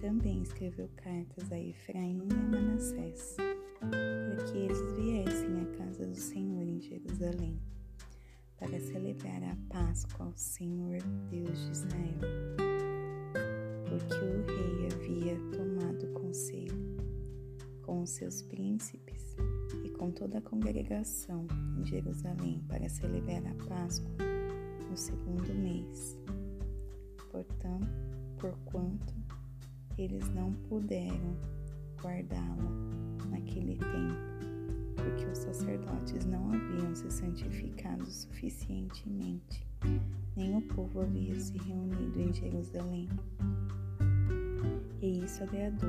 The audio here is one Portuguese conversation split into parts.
também escreveu cartas a Efraim e a Manassés, para que eles viessem à casa do Senhor em Jerusalém, para celebrar a Páscoa ao Senhor Deus de Israel. Porque o rei havia tomado conselho com os seus príncipes e com toda a congregação em Jerusalém para celebrar a Páscoa no segundo mês. Portanto, porquanto eles não puderam guardá-la naquele tempo, porque os sacerdotes não haviam se santificado suficientemente, nem o povo havia se reunido em Jerusalém. E isso agradou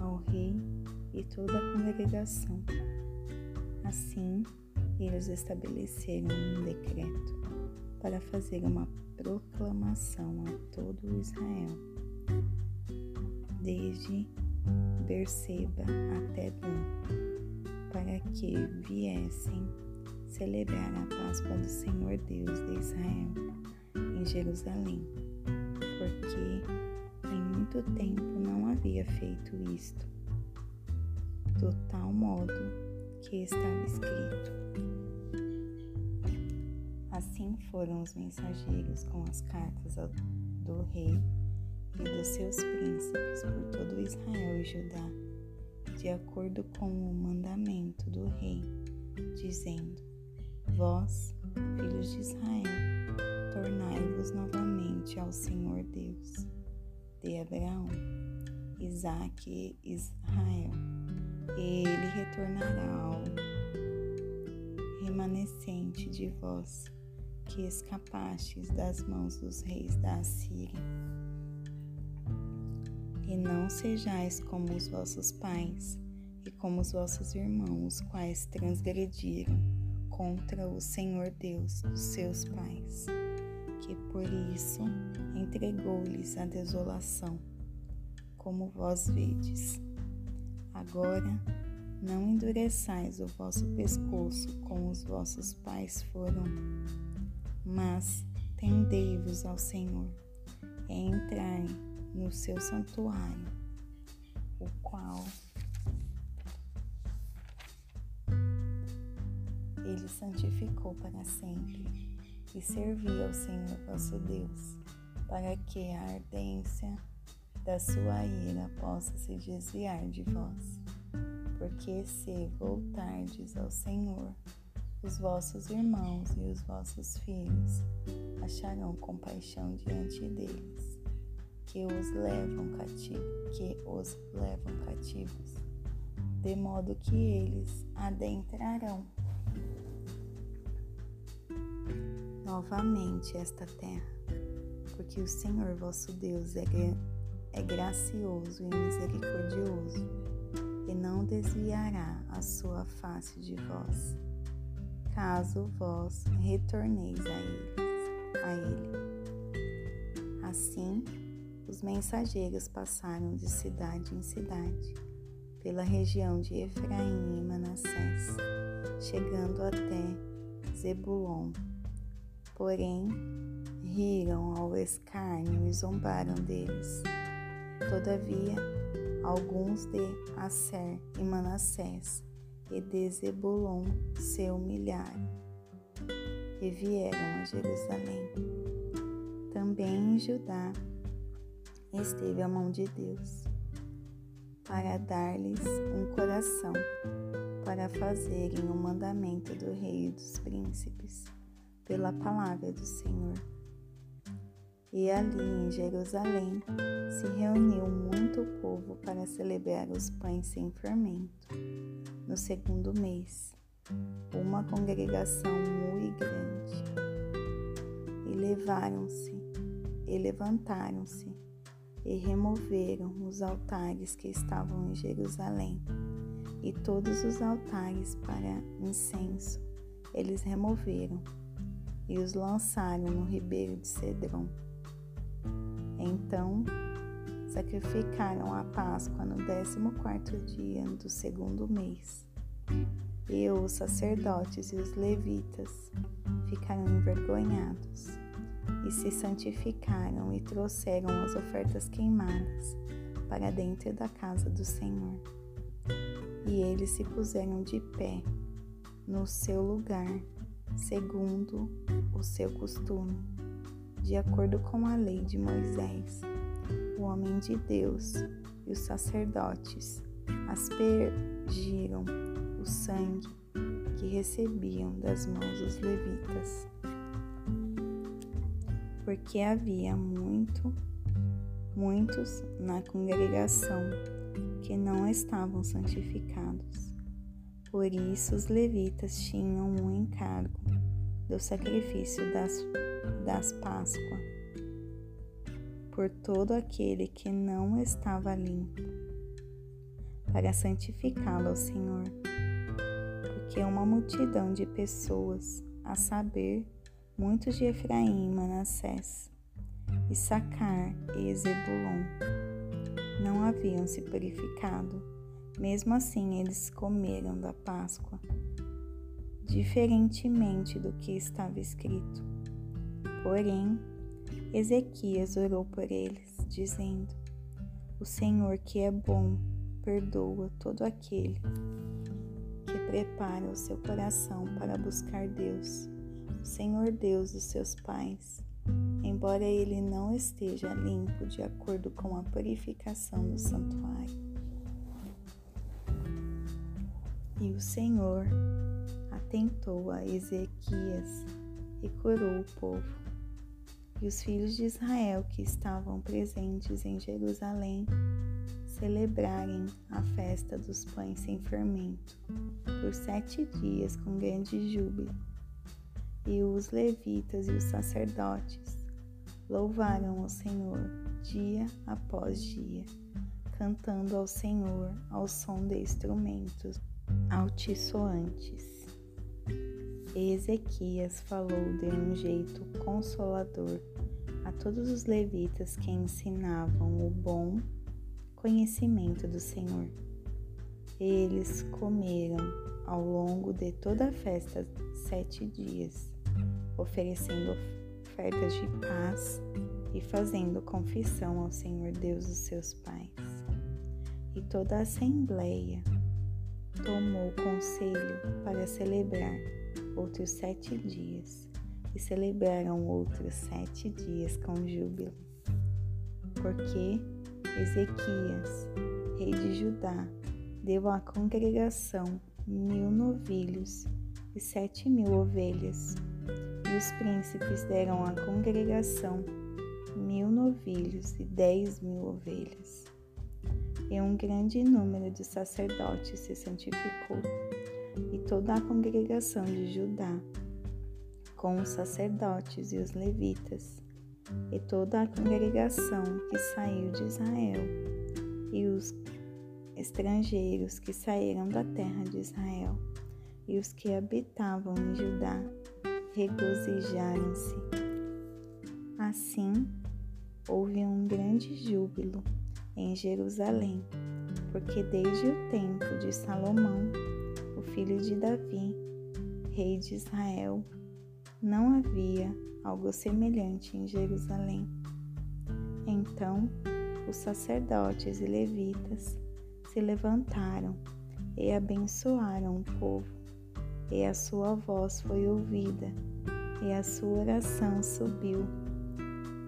ao rei e toda a congregação. Assim, eles estabeleceram um decreto para fazer uma proclamação a todo Israel, desde Berseba até Dan, para que viessem celebrar a Páscoa do Senhor Deus de Israel em Jerusalém, porque em muito tempo não havia feito isto, do tal modo que estava escrito. Assim foram os mensageiros com as cartas do rei dos seus príncipes por todo Israel e Judá, de acordo com o mandamento do rei, dizendo: Vós, filhos de Israel, tornai-vos novamente ao Senhor Deus de Abraão, Isaque e Israel, e ele retornará ao remanescente de vós que escapastes das mãos dos reis da Assíria. E não sejais como os vossos pais e como os vossos irmãos, quais transgrediram contra o Senhor Deus dos seus pais, que por isso entregou-lhes a desolação, como vós vedes. Agora, não endureçais o vosso pescoço como os vossos pais foram mas tendei-vos ao Senhor e entrai no seu santuário, o qual ele santificou para sempre, e servi ao Senhor vosso Deus, para que a ardência da sua ira possa se desviar de vós. Porque se voltardes ao Senhor, os vossos irmãos e os vossos filhos acharão compaixão diante deles, que os levam cativos, que os levam cativos, de modo que eles adentrarão novamente esta terra, porque o Senhor vosso Deus é, é gracioso e misericordioso, e não desviará a sua face de vós caso vós retorneis a, eles, a ele. Assim, os mensageiros passaram de cidade em cidade, pela região de Efraim e Manassés, chegando até Zebulon. Porém, riram ao escárnio e zombaram deles. Todavia, alguns de Asser e Manassés e de Zebulon se humilharam e vieram a Jerusalém. Também em Judá esteve a mão de Deus para dar-lhes um coração para fazerem o mandamento do rei e dos príncipes pela palavra do Senhor. E ali em Jerusalém se reuniu muito povo para celebrar os pães sem fermento no segundo mês, uma congregação muito grande. E levaram-se, e levantaram-se, e removeram os altares que estavam em Jerusalém, e todos os altares para incenso eles removeram, e os lançaram no ribeiro de Cedron. Então sacrificaram a Páscoa no décimo quarto dia do segundo mês. E os sacerdotes e os levitas ficaram envergonhados, e se santificaram e trouxeram as ofertas queimadas para dentro da casa do Senhor. E eles se puseram de pé no seu lugar, segundo o seu costume, de acordo com a lei de Moisés. O homem de Deus e os sacerdotes aspergiram o sangue que recebiam das mãos dos levitas porque havia muito, muitos na congregação que não estavam santificados. Por isso os levitas tinham um encargo do sacrifício das, das Páscoa por todo aquele que não estava limpo, para santificá-lo ao Senhor, porque uma multidão de pessoas, a saber, muitos de Efraim, Manassés, Issacar e Zebulon não haviam se purificado. Mesmo assim, eles comeram da Páscoa, diferentemente do que estava escrito. Porém, Ezequias orou por eles, dizendo: O Senhor que é bom, perdoa todo aquele que prepara o seu coração para buscar Deus Senhor Deus dos seus pais, embora ele não esteja limpo de acordo com a purificação do santuário. E o Senhor atentou a Ezequias e curou o povo. E os filhos de Israel que estavam presentes em Jerusalém celebrarem a festa dos pães sem fermento por sete dias com grande júbilo e os levitas e os sacerdotes louvaram o Senhor dia após dia, cantando ao Senhor ao som de instrumentos altissoantes. Ezequias falou de um jeito consolador a todos os levitas que ensinavam o bom conhecimento do Senhor. Eles comeram ao longo de toda a festa sete dias oferecendo ofertas de paz e fazendo confissão ao Senhor Deus dos seus pais. E toda a assembleia tomou conselho para celebrar outros sete dias, e celebraram outros sete dias com júbilo, porque Ezequias, rei de Judá, deu à congregação mil novilhos e sete mil ovelhas os príncipes deram à congregação mil novilhos e dez mil ovelhas. E um grande número de sacerdotes se santificou, e toda a congregação de Judá, com os sacerdotes e os levitas, e toda a congregação que saiu de Israel, e os estrangeiros que saíram da terra de Israel, e os que habitavam em Judá regozijaram-se. Assim, houve um grande júbilo em Jerusalém, porque desde o tempo de Salomão, o filho de Davi, rei de Israel, não havia algo semelhante em Jerusalém. Então, os sacerdotes e levitas se levantaram e abençoaram o povo e a sua voz foi ouvida, e a sua oração subiu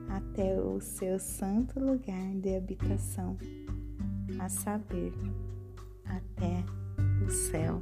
até o seu santo lugar de habitação, a saber, até o céu.